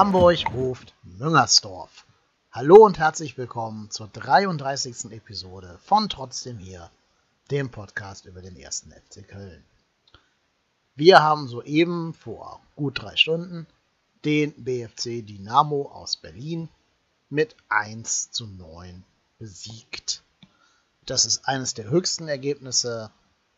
Hamburg ruft Müngersdorf. Hallo und herzlich willkommen zur 33. Episode von Trotzdem hier, dem Podcast über den ersten FC Köln. Wir haben soeben vor gut drei Stunden den BFC Dynamo aus Berlin mit 1 zu 9 besiegt. Das ist eines der höchsten Ergebnisse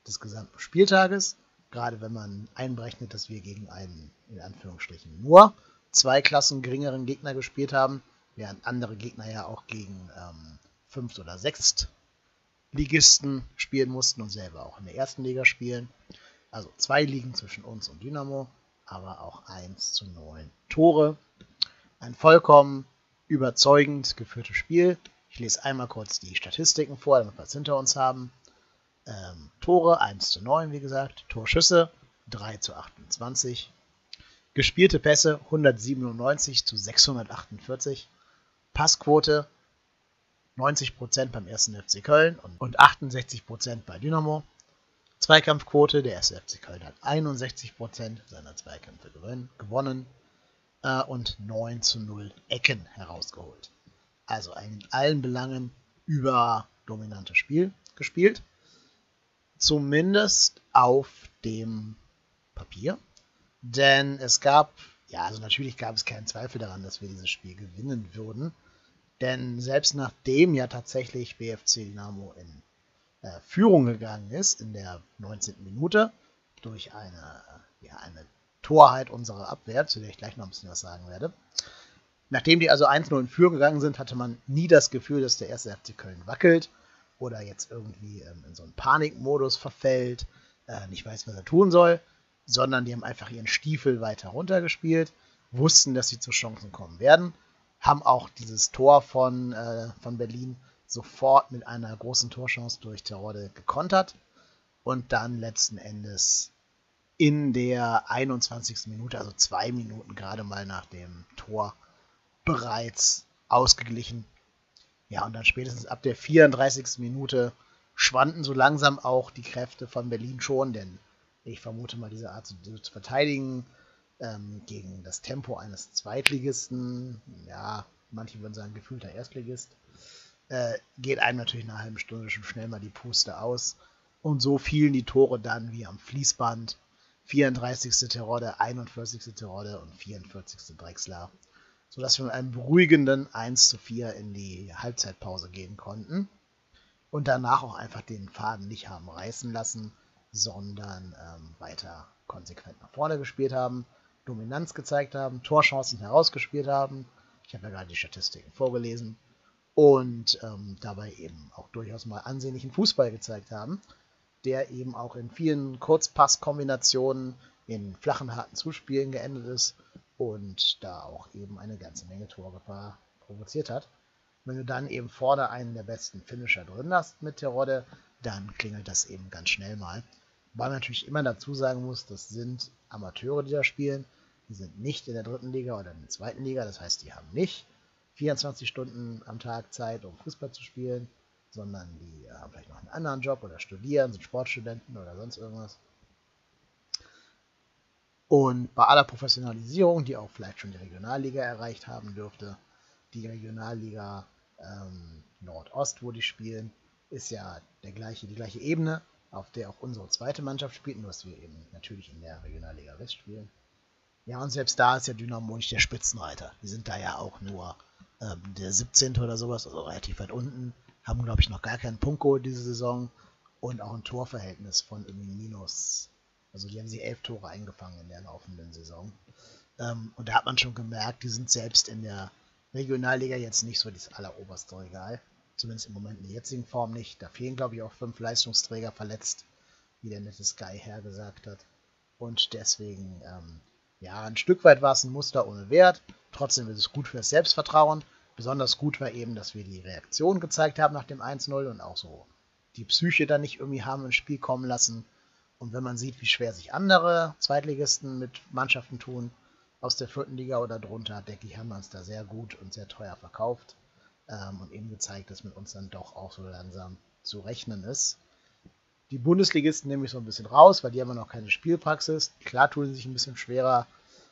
des gesamten Spieltages, gerade wenn man einberechnet, dass wir gegen einen in Anführungsstrichen nur zwei Klassen geringeren Gegner gespielt haben, während andere Gegner ja auch gegen ähm, Fünft- oder Sechstligisten spielen mussten und selber auch in der ersten Liga spielen. Also zwei Ligen zwischen uns und Dynamo, aber auch 1 zu 9 Tore. Ein vollkommen überzeugend geführtes Spiel. Ich lese einmal kurz die Statistiken vor, damit wir es hinter uns haben. Ähm, Tore 1 zu 9, wie gesagt. Torschüsse 3 zu 28. Gespielte Pässe 197 zu 648. Passquote 90% beim 1. FC Köln und 68% bei Dynamo. Zweikampfquote, der 1. FC Köln hat 61% seiner Zweikämpfe gewonnen äh, und 9 zu 0 Ecken herausgeholt. Also ein in allen Belangen überdominantes Spiel gespielt. Zumindest auf dem Papier. Denn es gab, ja, also natürlich gab es keinen Zweifel daran, dass wir dieses Spiel gewinnen würden. Denn selbst nachdem ja tatsächlich BFC Dynamo in äh, Führung gegangen ist, in der 19. Minute, durch eine, ja, eine Torheit unserer Abwehr, zu der ich gleich noch ein bisschen was sagen werde. Nachdem die also 1-0 in Führung gegangen sind, hatte man nie das Gefühl, dass der erste FC Köln wackelt oder jetzt irgendwie ähm, in so einen Panikmodus verfällt, äh, nicht weiß, was er tun soll, sondern die haben einfach ihren Stiefel weiter runtergespielt, wussten, dass sie zu Chancen kommen werden, haben auch dieses Tor von, äh, von Berlin sofort mit einer großen Torchance durch Terode gekontert und dann letzten Endes in der 21. Minute, also zwei Minuten gerade mal nach dem Tor, bereits ausgeglichen. Ja, und dann spätestens ab der 34. Minute schwanden so langsam auch die Kräfte von Berlin schon, denn ich vermute mal, diese Art zu, zu verteidigen ähm, gegen das Tempo eines Zweitligisten, ja, manche würden sagen gefühlter Erstligist, äh, geht einem natürlich nach einer halben Stunde schon schnell mal die Puste aus. Und so fielen die Tore dann wie am Fließband. 34. Terodde, 41. Terodde und 44. Drexler. Sodass wir mit einem beruhigenden 1 zu 4 in die Halbzeitpause gehen konnten. Und danach auch einfach den Faden nicht haben reißen lassen sondern ähm, weiter konsequent nach vorne gespielt haben, Dominanz gezeigt haben, Torchancen herausgespielt haben. Ich habe ja gerade die Statistiken vorgelesen und ähm, dabei eben auch durchaus mal ansehnlichen Fußball gezeigt haben, der eben auch in vielen Kurzpasskombinationen, in flachen, harten Zuspielen geendet ist und da auch eben eine ganze Menge Torgefahr provoziert hat. Wenn du dann eben vorne einen der besten Finisher drin hast mit Terodde, dann klingelt das eben ganz schnell mal. Weil man natürlich immer dazu sagen muss, das sind Amateure, die da spielen. Die sind nicht in der dritten Liga oder in der zweiten Liga. Das heißt, die haben nicht 24 Stunden am Tag Zeit, um Fußball zu spielen, sondern die haben vielleicht noch einen anderen Job oder studieren, sind Sportstudenten oder sonst irgendwas. Und bei aller Professionalisierung, die auch vielleicht schon die Regionalliga erreicht haben dürfte, die Regionalliga ähm, Nordost, wo die spielen, ist ja der gleiche, die gleiche Ebene auf der auch unsere zweite Mannschaft spielt, nur dass wir eben natürlich in der Regionalliga West spielen. Ja, und selbst da ist ja Dynamo nicht der Spitzenreiter. Die sind da ja auch nur ähm, der 17. oder sowas, also relativ weit unten. Haben, glaube ich, noch gar keinen Punkt geholt diese Saison und auch ein Torverhältnis von irgendwie minus. Also die haben sie elf Tore eingefangen in der laufenden Saison. Ähm, und da hat man schon gemerkt, die sind selbst in der Regionalliga jetzt nicht so das alleroberste Regal. Zumindest im Moment in der jetzigen Form nicht. Da fehlen, glaube ich, auch fünf Leistungsträger verletzt, wie der nette Sky Herr gesagt hat. Und deswegen, ähm, ja, ein Stück weit war es ein Muster ohne Wert. Trotzdem ist es gut für das Selbstvertrauen. Besonders gut war eben, dass wir die Reaktion gezeigt haben nach dem 1-0 und auch so die Psyche dann nicht irgendwie haben ins Spiel kommen lassen. Und wenn man sieht, wie schwer sich andere Zweitligisten mit Mannschaften tun, aus der vierten Liga oder drunter, denke ich, haben wir uns da sehr gut und sehr teuer verkauft ähm, und eben gezeigt, dass mit uns dann doch auch so langsam zu rechnen ist. Die Bundesligisten nehme ich so ein bisschen raus, weil die haben ja noch keine Spielpraxis. Klar tun sie sich ein bisschen schwerer,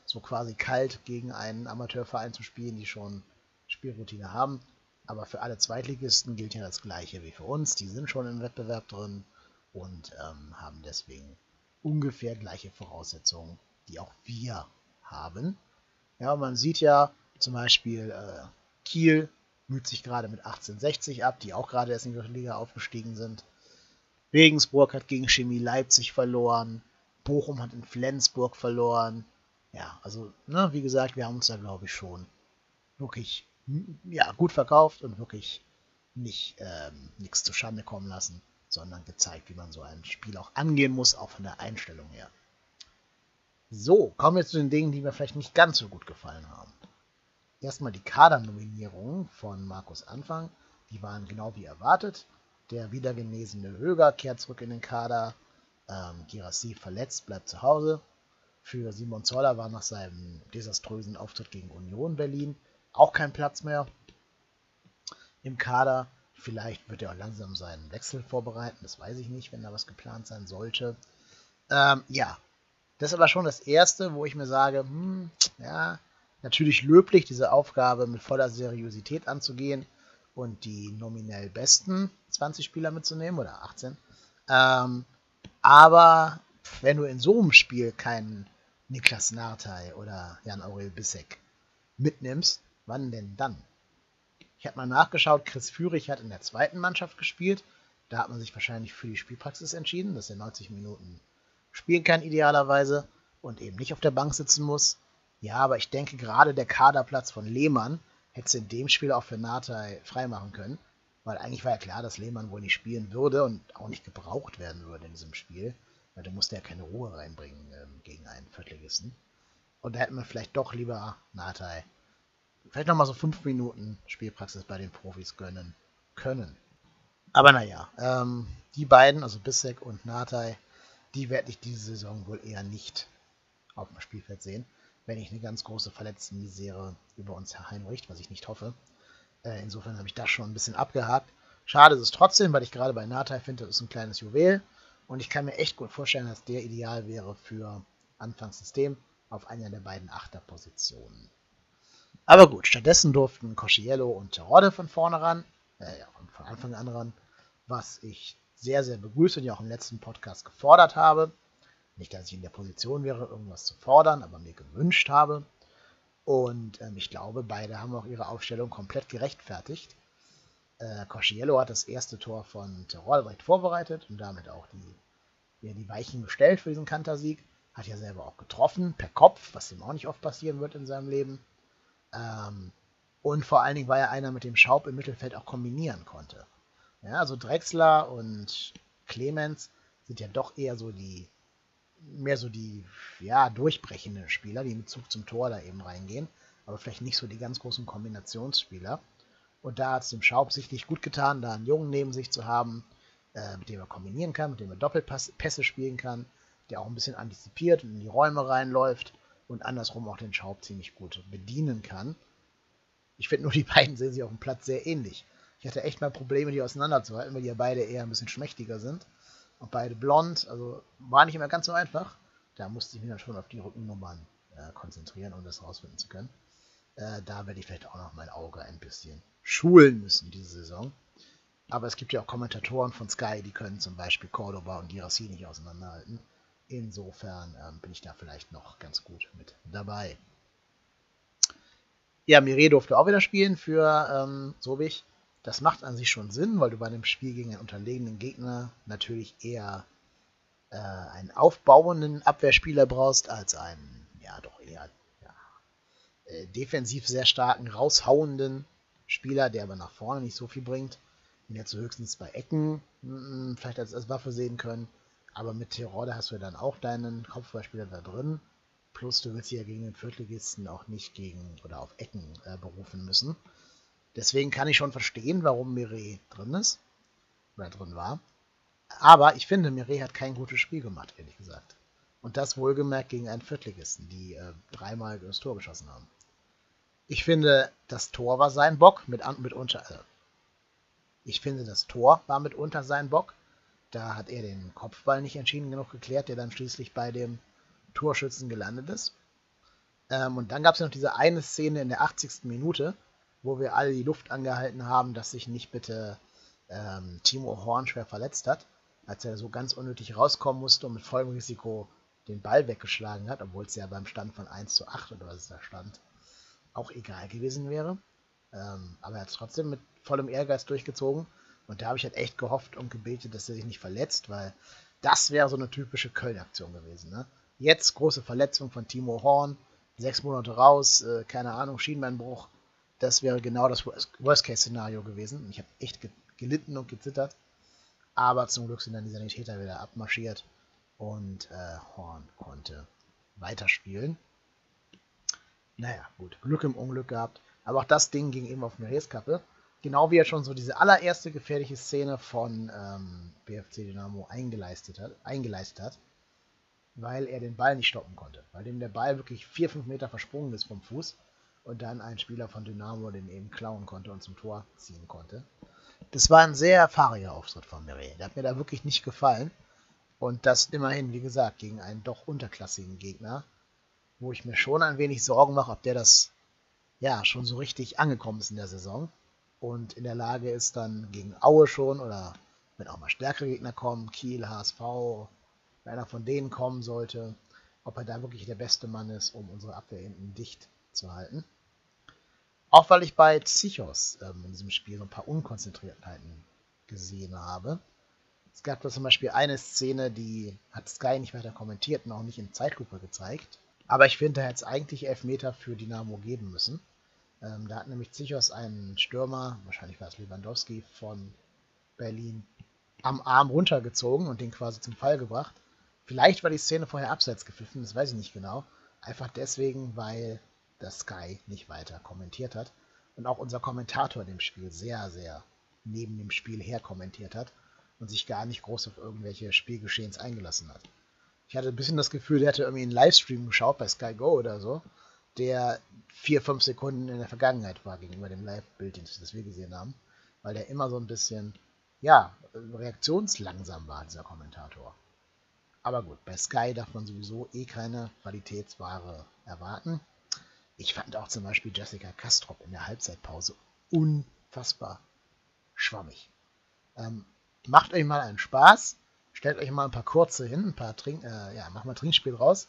so quasi kalt gegen einen Amateurverein zu spielen, die schon Spielroutine haben. Aber für alle Zweitligisten gilt ja das Gleiche wie für uns. Die sind schon im Wettbewerb drin und ähm, haben deswegen ungefähr gleiche Voraussetzungen, die auch wir haben. Ja, man sieht ja zum Beispiel äh, Kiel müht sich gerade mit 1860 ab, die auch gerade erst in die Liga aufgestiegen sind. Regensburg hat gegen Chemie Leipzig verloren. Bochum hat in Flensburg verloren. Ja, also, ne, wie gesagt, wir haben uns da, glaube ich, schon wirklich ja, gut verkauft und wirklich nicht ähm, nichts zu Schande kommen lassen, sondern gezeigt, wie man so ein Spiel auch angehen muss, auch von der Einstellung her. So, kommen wir zu den Dingen, die mir vielleicht nicht ganz so gut gefallen haben. Erstmal die Kadernominierungen von Markus Anfang. Die waren genau wie erwartet. Der wiedergenesene Höger kehrt zurück in den Kader. Ähm, Girassi verletzt, bleibt zu Hause. Für Simon Zoller war nach seinem desaströsen Auftritt gegen Union Berlin auch kein Platz mehr im Kader. Vielleicht wird er auch langsam seinen Wechsel vorbereiten, das weiß ich nicht, wenn da was geplant sein sollte. Ähm, ja, das ist aber schon das Erste, wo ich mir sage, hm, ja, natürlich löblich, diese Aufgabe mit voller Seriosität anzugehen und die nominell besten 20 Spieler mitzunehmen oder 18. Ähm, aber wenn du in so einem Spiel keinen Niklas Nartey oder Jan-Aurel Bissek mitnimmst, wann denn dann? Ich habe mal nachgeschaut, Chris Führig hat in der zweiten Mannschaft gespielt. Da hat man sich wahrscheinlich für die Spielpraxis entschieden, dass er 90 Minuten spielen kann idealerweise und eben nicht auf der Bank sitzen muss. Ja, aber ich denke gerade der Kaderplatz von Lehmann hätte in dem Spiel auch für Natai freimachen können, weil eigentlich war ja klar, dass Lehmann wohl nicht spielen würde und auch nicht gebraucht werden würde in diesem Spiel, weil da musste ja keine Ruhe reinbringen ähm, gegen einen Viertligisten. Und da hätte man vielleicht doch lieber Natai vielleicht nochmal so fünf Minuten Spielpraxis bei den Profis gönnen können. Aber naja, ähm, die beiden, also Bissek und Natai, die werde ich diese Saison wohl eher nicht auf dem Spielfeld sehen, wenn ich eine ganz große Verletztenmisere über uns hereinbricht, was ich nicht hoffe. Äh, insofern habe ich das schon ein bisschen abgehakt. Schade ist es trotzdem, weil ich gerade bei Natai finde, das ist ein kleines Juwel. Und ich kann mir echt gut vorstellen, dass der ideal wäre für Anfangssystem auf einer der beiden Achterpositionen. Aber gut, stattdessen durften Cosciello und Terodde von vorne ran, äh, ja, von Anfang an ran, was ich sehr, sehr begrüße und ja auch im letzten Podcast gefordert habe. Nicht, dass ich in der Position wäre, irgendwas zu fordern, aber mir gewünscht habe. Und ähm, ich glaube, beide haben auch ihre Aufstellung komplett gerechtfertigt. Äh, Cosciello hat das erste Tor von Terol direkt vorbereitet und damit auch die, ja, die Weichen gestellt für diesen Kantersieg. Hat ja selber auch getroffen, per Kopf, was ihm auch nicht oft passieren wird in seinem Leben. Ähm, und vor allen Dingen war er einer, mit dem Schaub im Mittelfeld auch kombinieren konnte. Ja, also Drexler und Clemens sind ja doch eher so die, mehr so die, ja, durchbrechenden Spieler, die mit Zug zum Tor da eben reingehen, aber vielleicht nicht so die ganz großen Kombinationsspieler. Und da hat es dem Schaub sichtlich gut getan, da einen Jungen neben sich zu haben, äh, mit dem er kombinieren kann, mit dem er Doppelpässe spielen kann, der auch ein bisschen antizipiert und in die Räume reinläuft und andersrum auch den Schaub ziemlich gut bedienen kann. Ich finde nur, die beiden sehen sich auf dem Platz sehr ähnlich. Ich hatte echt mal Probleme, die auseinanderzuhalten, weil die ja beide eher ein bisschen schmächtiger sind. Und beide blond, also war nicht immer ganz so einfach. Da musste ich mich dann schon auf die Rückennummern äh, konzentrieren, um das rausfinden zu können. Äh, da werde ich vielleicht auch noch mein Auge ein bisschen schulen müssen diese Saison. Aber es gibt ja auch Kommentatoren von Sky, die können zum Beispiel Cordoba und Girassi nicht auseinanderhalten. Insofern ähm, bin ich da vielleicht noch ganz gut mit dabei. Ja, Mire durfte auch wieder spielen für ähm, Sobich. Das macht an sich schon Sinn, weil du bei einem Spiel gegen einen unterlegenen Gegner natürlich eher äh, einen aufbauenden Abwehrspieler brauchst, als einen, ja, doch eher ja, äh, defensiv sehr starken, raushauenden Spieler, der aber nach vorne nicht so viel bringt. Den jetzt höchstens bei Ecken mh, hm, vielleicht als, als Waffe sehen können. Aber mit Tirode hast du dann auch deinen Kopfballspieler da drin. Plus du willst ja gegen den Viertligisten auch nicht gegen oder auf Ecken äh, berufen müssen. Deswegen kann ich schon verstehen, warum Mireille drin ist. Oder drin war. Aber ich finde, Mireille hat kein gutes Spiel gemacht, ehrlich gesagt. Und das wohlgemerkt gegen einen Viertligisten, die äh, dreimal das Tor geschossen haben. Ich finde, das Tor war sein Bock, mit, mitunter. Äh, ich finde, das Tor war mitunter sein Bock. Da hat er den Kopfball nicht entschieden genug geklärt, der dann schließlich bei dem Torschützen gelandet ist. Ähm, und dann gab es noch diese eine Szene in der 80. Minute, wo wir alle die Luft angehalten haben, dass sich nicht bitte ähm, Timo Horn schwer verletzt hat, als er so ganz unnötig rauskommen musste und mit vollem Risiko den Ball weggeschlagen hat, obwohl es ja beim Stand von 1 zu 8 oder was es da stand, auch egal gewesen wäre. Ähm, aber er hat es trotzdem mit vollem Ehrgeiz durchgezogen. Und da habe ich halt echt gehofft und gebetet, dass er sich nicht verletzt, weil das wäre so eine typische Köln-Aktion gewesen. Ne? Jetzt große Verletzung von Timo Horn, sechs Monate raus, äh, keine Ahnung, Schienbeinbruch. Das wäre genau das Worst-Case-Szenario gewesen. Ich habe echt gelitten und gezittert. Aber zum Glück sind dann die Sanitäter wieder abmarschiert und äh, Horn konnte weiterspielen. Naja, gut, Glück im Unglück gehabt. Aber auch das Ding ging eben auf Mires Kappe. Genau wie er schon so diese allererste gefährliche Szene von ähm, BFC Dynamo eingeleistet hat, eingeleistet hat, weil er den Ball nicht stoppen konnte. Weil dem der Ball wirklich 4-5 Meter versprungen ist vom Fuß und dann ein Spieler von Dynamo den eben klauen konnte und zum Tor ziehen konnte. Das war ein sehr fahriger Auftritt von Meret. Der hat mir da wirklich nicht gefallen. Und das immerhin, wie gesagt, gegen einen doch unterklassigen Gegner, wo ich mir schon ein wenig Sorgen mache, ob der das ja schon so richtig angekommen ist in der Saison und in der Lage ist, dann gegen Aue schon oder wenn auch mal stärkere Gegner kommen, Kiel, HSV, wenn einer von denen kommen sollte, ob er da wirklich der beste Mann ist, um unsere Abwehr hinten dicht zu halten. Auch weil ich bei Psychos ähm, in diesem Spiel so ein paar Unkonzentriertheiten gesehen habe. Es gab da zum Beispiel eine Szene, die hat Sky nicht weiter kommentiert und auch nicht in Zeitlupe gezeigt. Aber ich finde, er hätte es eigentlich Elfmeter für Dynamo geben müssen. Ähm, da hat nämlich Zichos einen Stürmer, wahrscheinlich war es Lewandowski, von Berlin am Arm runtergezogen und den quasi zum Fall gebracht. Vielleicht war die Szene vorher abseits gepfiffen, das weiß ich nicht genau. Einfach deswegen, weil das Sky nicht weiter kommentiert hat und auch unser Kommentator in dem Spiel sehr, sehr neben dem Spiel her kommentiert hat und sich gar nicht groß auf irgendwelche Spielgeschehens eingelassen hat. Ich hatte ein bisschen das Gefühl, der hätte irgendwie einen Livestream geschaut bei Sky Go oder so, der vier, fünf Sekunden in der Vergangenheit war gegenüber dem Live-Bild, das wir gesehen haben, weil der immer so ein bisschen, ja, reaktionslangsam war, dieser Kommentator. Aber gut, bei Sky darf man sowieso eh keine Qualitätsware erwarten. Ich fand auch zum Beispiel Jessica Kastrop in der Halbzeitpause unfassbar schwammig. Ähm, macht euch mal einen Spaß, stellt euch mal ein paar kurze hin, ein paar Trink, äh, ja, macht mal Trinkspiel raus.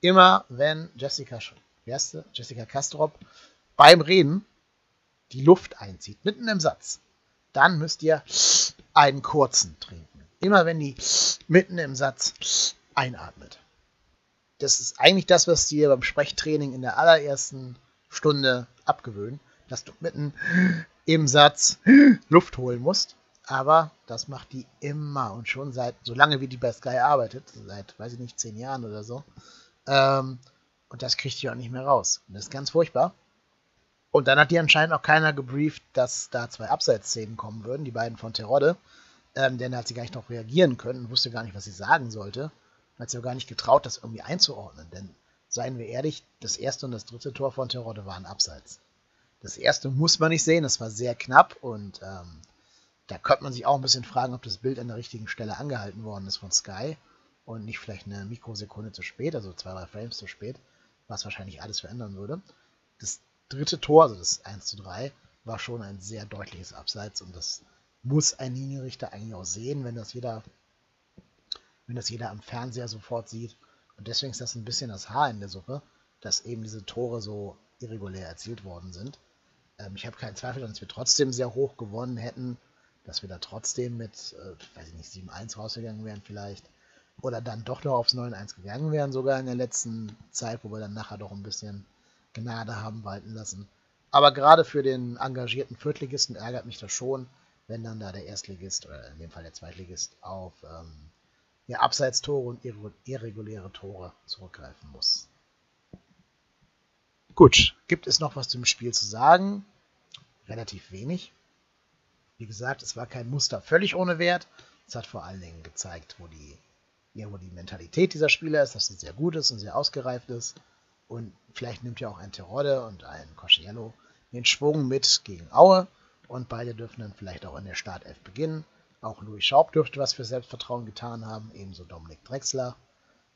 Immer wenn Jessica, erste, Jessica Kastrop beim Reden die Luft einzieht, mitten im Satz, dann müsst ihr einen kurzen trinken. Immer wenn die mitten im Satz einatmet das ist eigentlich das, was dir beim Sprechtraining in der allerersten Stunde abgewöhnen, dass du mitten im Satz Luft holen musst. Aber das macht die immer und schon seit, so lange wie die bei Sky arbeitet, seit, weiß ich nicht, zehn Jahren oder so. Ähm, und das kriegt die auch nicht mehr raus. Und das ist ganz furchtbar. Und dann hat die anscheinend auch keiner gebrieft, dass da zwei Abseitsszenen kommen würden, die beiden von Terodde. Ähm, denn da hat sie gar nicht noch reagieren können und wusste gar nicht, was sie sagen sollte hat sich auch gar nicht getraut, das irgendwie einzuordnen. Denn, seien wir ehrlich, das erste und das dritte Tor von Terodde waren abseits. Das erste muss man nicht sehen, das war sehr knapp und ähm, da könnte man sich auch ein bisschen fragen, ob das Bild an der richtigen Stelle angehalten worden ist von Sky und nicht vielleicht eine Mikrosekunde zu spät, also zwei, drei Frames zu spät, was wahrscheinlich alles verändern würde. Das dritte Tor, also das 1 zu 3, war schon ein sehr deutliches Abseits und das muss ein Linienrichter eigentlich auch sehen, wenn das jeder wenn das jeder am Fernseher sofort sieht. Und deswegen ist das ein bisschen das Haar in der Suppe, dass eben diese Tore so irregulär erzielt worden sind. Ähm, ich habe keinen Zweifel, dass wir trotzdem sehr hoch gewonnen hätten, dass wir da trotzdem mit, äh, weiß ich nicht, 7-1 rausgegangen wären vielleicht. Oder dann doch noch aufs 9-1 gegangen wären, sogar in der letzten Zeit, wo wir dann nachher doch ein bisschen Gnade haben walten lassen. Aber gerade für den engagierten Viertligisten ärgert mich das schon, wenn dann da der Erstligist oder in dem Fall der Zweitligist auf ähm, ja, Abseitstore und irreguläre Tore zurückgreifen muss. Gut, gibt es noch was zum Spiel zu sagen? Relativ wenig. Wie gesagt, es war kein Muster völlig ohne Wert. Es hat vor allen Dingen gezeigt, wo die, ja, wo die Mentalität dieser Spieler ist, dass sie sehr gut ist und sehr ausgereift ist. Und vielleicht nimmt ja auch ein Terodde und ein Cosciello den Schwung mit gegen Aue. Und beide dürfen dann vielleicht auch in der Startelf beginnen. Auch Louis Schaub dürfte was für Selbstvertrauen getan haben, ebenso Dominik Drexler.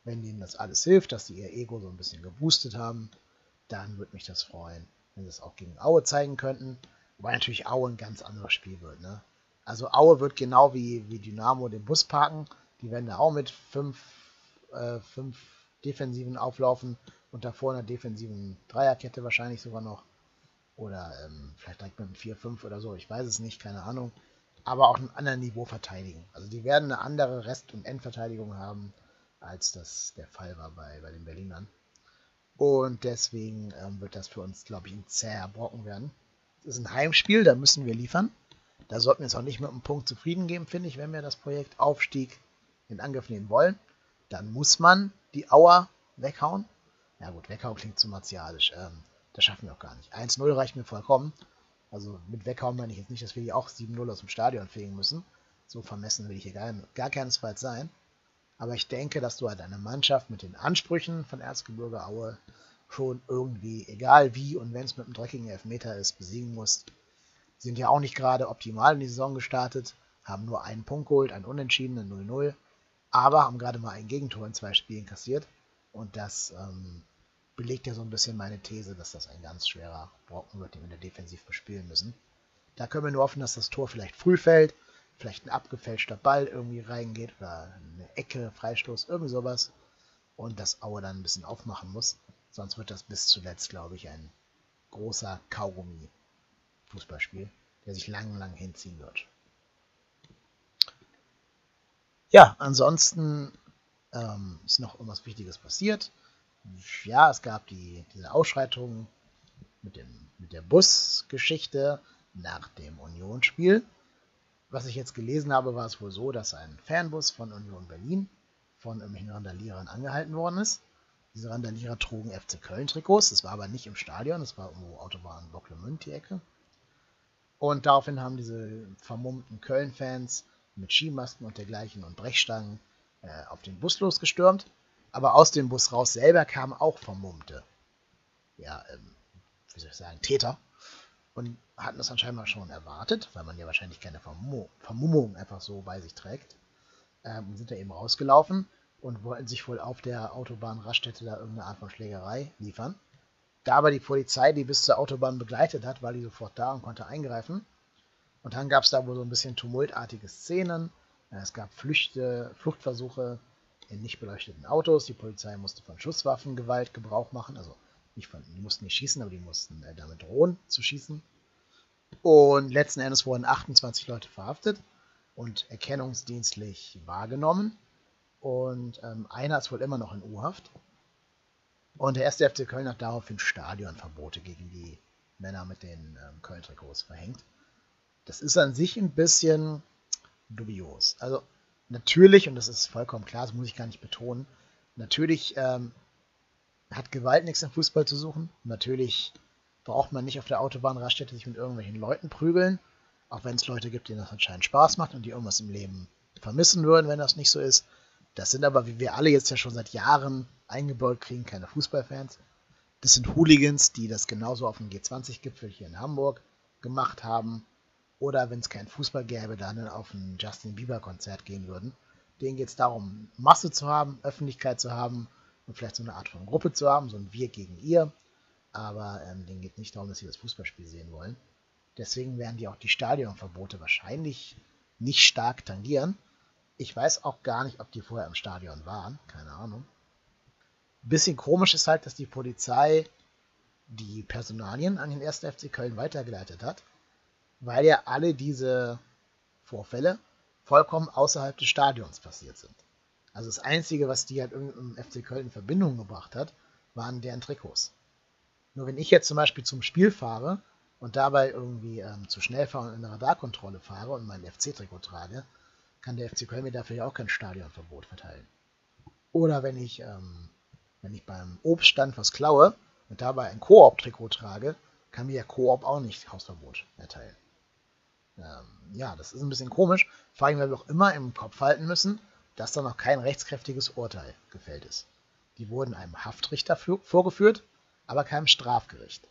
Wenn ihnen das alles hilft, dass sie ihr Ego so ein bisschen geboostet haben, dann würde mich das freuen, wenn sie es auch gegen Aue zeigen könnten. Wobei natürlich Aue ein ganz anderes Spiel wird. Ne? Also Aue wird genau wie, wie Dynamo den Bus parken. Die werden da auch mit fünf, äh, fünf Defensiven auflaufen und davor einer defensiven Dreierkette wahrscheinlich sogar noch. Oder ähm, vielleicht direkt mit einem 4-5 oder so, ich weiß es nicht, keine Ahnung. Aber auch ein anderes Niveau verteidigen. Also die werden eine andere Rest- und Endverteidigung haben, als das der Fall war bei, bei den Berlinern. Und deswegen ähm, wird das für uns, glaube ich, ein zäher Brocken werden. Es ist ein Heimspiel, da müssen wir liefern. Da sollten wir uns auch nicht mit einem Punkt zufrieden geben, finde ich, wenn wir das Projekt Aufstieg in Angriff nehmen wollen. Dann muss man die Auer weghauen. Ja gut, weghauen klingt zu martialisch. Ähm, das schaffen wir auch gar nicht. 1-0 reicht mir vollkommen. Also mit weghauen meine ich jetzt nicht, dass wir die auch 7-0 aus dem Stadion fegen müssen. So vermessen will ich hier gar, gar keinesfalls sein. Aber ich denke, dass du halt eine Mannschaft mit den Ansprüchen von Erzgebirge Aue schon irgendwie, egal wie und wenn es mit einem dreckigen Elfmeter ist, besiegen musst. Sind ja auch nicht gerade optimal in die Saison gestartet, haben nur einen Punkt geholt, einen unentschiedenen 0-0, aber haben gerade mal ein Gegentor in zwei Spielen kassiert. Und das ähm, belegt ja so ein bisschen meine These, dass das ein ganz schwerer Brocken wird, den wir defensiv bespielen müssen. Da können wir nur hoffen, dass das Tor vielleicht früh fällt, vielleicht ein abgefälschter Ball irgendwie reingeht oder eine Ecke, Freistoß, irgendwie sowas. Und dass Aue dann ein bisschen aufmachen muss. Sonst wird das bis zuletzt, glaube ich, ein großer Kaugummi-Fußballspiel, der sich lang, lang hinziehen wird. Ja, ansonsten ähm, ist noch irgendwas Wichtiges passiert. Ja, es gab die, diese Ausschreitungen mit, dem, mit der Busgeschichte nach dem Unionsspiel. Was ich jetzt gelesen habe, war es wohl so, dass ein Fanbus von Union Berlin von irgendwelchen Randalierern angehalten worden ist. Diese Randalierer trugen FC Köln-Trikots. Das war aber nicht im Stadion, das war irgendwo Autobahn Bocklemünd, die Ecke. Und daraufhin haben diese vermummten Köln-Fans mit Skimasken und dergleichen und Brechstangen äh, auf den Bus losgestürmt. Aber aus dem Bus raus selber kamen auch vermummte, ja, ähm, wie soll ich sagen, Täter. Und hatten das anscheinend schon erwartet, weil man ja wahrscheinlich keine Vermummung einfach so bei sich trägt. Ähm, sind da eben rausgelaufen und wollten sich wohl auf der Autobahn Raststätte da irgendeine Art von Schlägerei liefern. Da aber die Polizei die bis zur Autobahn begleitet hat, war die sofort da und konnte eingreifen. Und dann gab es da wohl so ein bisschen tumultartige Szenen. Es gab Flüchte, Fluchtversuche in nicht beleuchteten Autos. Die Polizei musste von Schusswaffengewalt Gebrauch machen. Also nicht von, die mussten nicht schießen, aber die mussten äh, damit drohen zu schießen. Und letzten Endes wurden 28 Leute verhaftet und erkennungsdienstlich wahrgenommen. Und ähm, einer ist wohl immer noch in U-Haft. Und der erste FC Köln hat daraufhin Stadionverbote gegen die Männer mit den ähm, Köln-Trikots verhängt. Das ist an sich ein bisschen dubios. Also natürlich, und das ist vollkommen klar, das muss ich gar nicht betonen, natürlich ähm, hat Gewalt nichts im Fußball zu suchen. Natürlich braucht man nicht auf der Autobahnraststätte sich mit irgendwelchen Leuten prügeln, auch wenn es Leute gibt, denen das anscheinend Spaß macht und die irgendwas im Leben vermissen würden, wenn das nicht so ist. Das sind aber, wie wir alle jetzt ja schon seit Jahren eingebaut kriegen, keine Fußballfans. Das sind Hooligans, die das genauso auf dem G20-Gipfel hier in Hamburg gemacht haben. Oder wenn es keinen Fußball gäbe, dann auf ein Justin Bieber-Konzert gehen würden. Denen geht es darum, Masse zu haben, Öffentlichkeit zu haben und vielleicht so eine Art von Gruppe zu haben, so ein Wir gegen ihr. Aber ähm, denen geht nicht darum, dass sie das Fußballspiel sehen wollen. Deswegen werden die auch die Stadionverbote wahrscheinlich nicht stark tangieren. Ich weiß auch gar nicht, ob die vorher im Stadion waren. Keine Ahnung. Bisschen komisch ist halt, dass die Polizei die Personalien an den 1. FC Köln weitergeleitet hat, weil ja alle diese Vorfälle vollkommen außerhalb des Stadions passiert sind. Also das Einzige, was die halt im FC Köln in Verbindung gebracht hat, waren deren Trikots. Nur wenn ich jetzt zum Beispiel zum Spiel fahre und dabei irgendwie ähm, zu schnell fahre und in eine Radarkontrolle fahre und mein FC-Trikot trage, kann der FC Köln mir dafür ja auch kein Stadionverbot verteilen. Oder wenn ich, ähm, wenn ich beim Obststand was klaue und dabei ein Koop-Trikot trage, kann mir der Koop auch nicht Hausverbot erteilen. Ähm, ja, das ist ein bisschen komisch, vor allem, weil wir auch immer im Kopf halten müssen, dass da noch kein rechtskräftiges Urteil gefällt ist. Die wurden einem Haftrichter vorgeführt, aber keinem Strafgericht.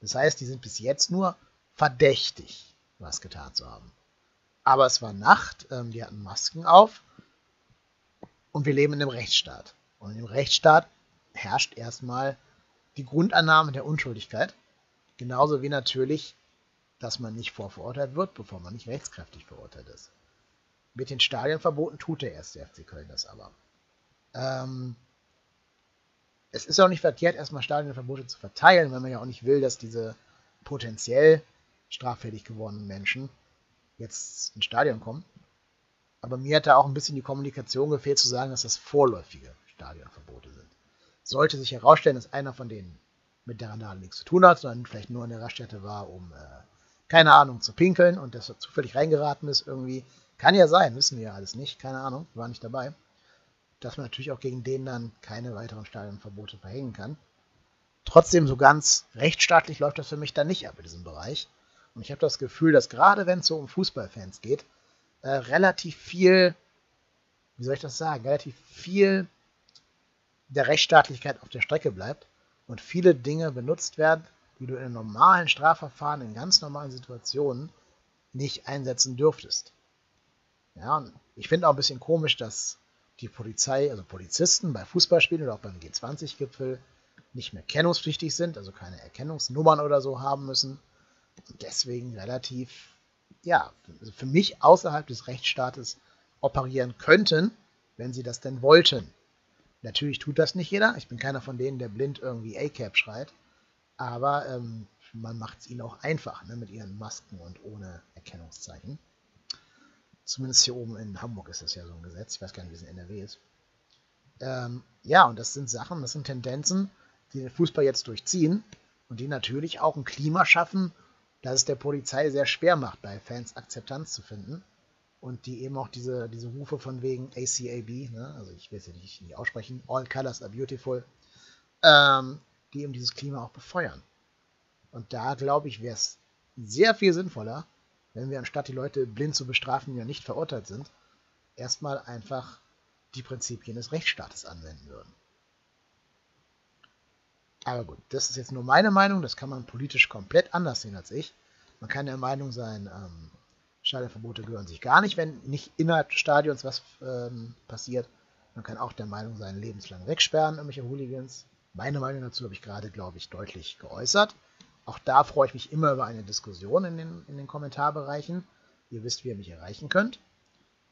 Das heißt, die sind bis jetzt nur verdächtig, was getan zu haben. Aber es war Nacht, ähm, die hatten Masken auf und wir leben in einem Rechtsstaat. Und im Rechtsstaat herrscht erstmal die Grundannahme der Unschuldigkeit. Genauso wie natürlich, dass man nicht vorverurteilt wird, bevor man nicht rechtskräftig verurteilt ist. Mit den Stadionverboten tut der erste FC Köln das aber. Ähm, es ist auch nicht verkehrt, erstmal Stadionverbote zu verteilen, weil man ja auch nicht will, dass diese potenziell straffällig gewordenen Menschen jetzt ins Stadion kommen. Aber mir hat da auch ein bisschen die Kommunikation gefehlt, zu sagen, dass das vorläufige Stadionverbote sind. Sollte sich herausstellen, dass einer von denen mit der Randale nichts zu tun hat, sondern vielleicht nur in der Raststätte war, um, äh, keine Ahnung, zu pinkeln und das zufällig reingeraten ist irgendwie. Kann ja sein, wissen wir ja alles nicht, keine Ahnung, war nicht dabei. Dass man natürlich auch gegen den dann keine weiteren Stadionverbote verhängen kann. Trotzdem, so ganz rechtsstaatlich läuft das für mich dann nicht ab in diesem Bereich. Und ich habe das Gefühl, dass gerade wenn es so um Fußballfans geht, äh, relativ viel, wie soll ich das sagen, relativ viel der Rechtsstaatlichkeit auf der Strecke bleibt und viele Dinge benutzt werden, die du in normalen Strafverfahren, in ganz normalen Situationen nicht einsetzen dürftest. Ja, und ich finde auch ein bisschen komisch, dass die Polizei, also Polizisten bei Fußballspielen oder auch beim G20-Gipfel nicht mehr kennungspflichtig sind, also keine Erkennungsnummern oder so haben müssen und deswegen relativ, ja, für mich außerhalb des Rechtsstaates operieren könnten, wenn sie das denn wollten. Natürlich tut das nicht jeder. Ich bin keiner von denen, der blind irgendwie A-Cap schreit. Aber ähm, man macht es ihnen auch einfach, ne, mit ihren Masken und ohne Erkennungszeichen. Zumindest hier oben in Hamburg ist das ja so ein Gesetz. Ich weiß gar nicht, wie es in NRW ist. Ähm, ja, und das sind Sachen, das sind Tendenzen, die den Fußball jetzt durchziehen und die natürlich auch ein Klima schaffen, das es der Polizei sehr schwer macht, bei Fans Akzeptanz zu finden und die eben auch diese, diese Rufe von wegen ACAB, ne, also ich will es ja nicht, nicht aussprechen, All Colors are Beautiful, ähm, die eben dieses Klima auch befeuern. Und da, glaube ich, wäre es sehr viel sinnvoller, wenn wir anstatt die Leute blind zu bestrafen, die ja nicht verurteilt sind, erstmal einfach die Prinzipien des Rechtsstaates anwenden würden. Aber gut, das ist jetzt nur meine Meinung, das kann man politisch komplett anders sehen als ich. Man kann der Meinung sein, ähm, Stadionverbote gehören sich gar nicht, wenn nicht innerhalb des Stadions was ähm, passiert. Man kann auch der Meinung sein, lebenslang wegsperren, irgendwelche Hooligans. Meine Meinung dazu habe ich gerade, glaube ich, deutlich geäußert. Auch da freue ich mich immer über eine Diskussion in den, in den Kommentarbereichen. Ihr wisst, wie ihr mich erreichen könnt.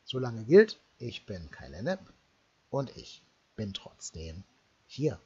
Solange gilt, ich bin Kai Lennep und ich bin trotzdem hier.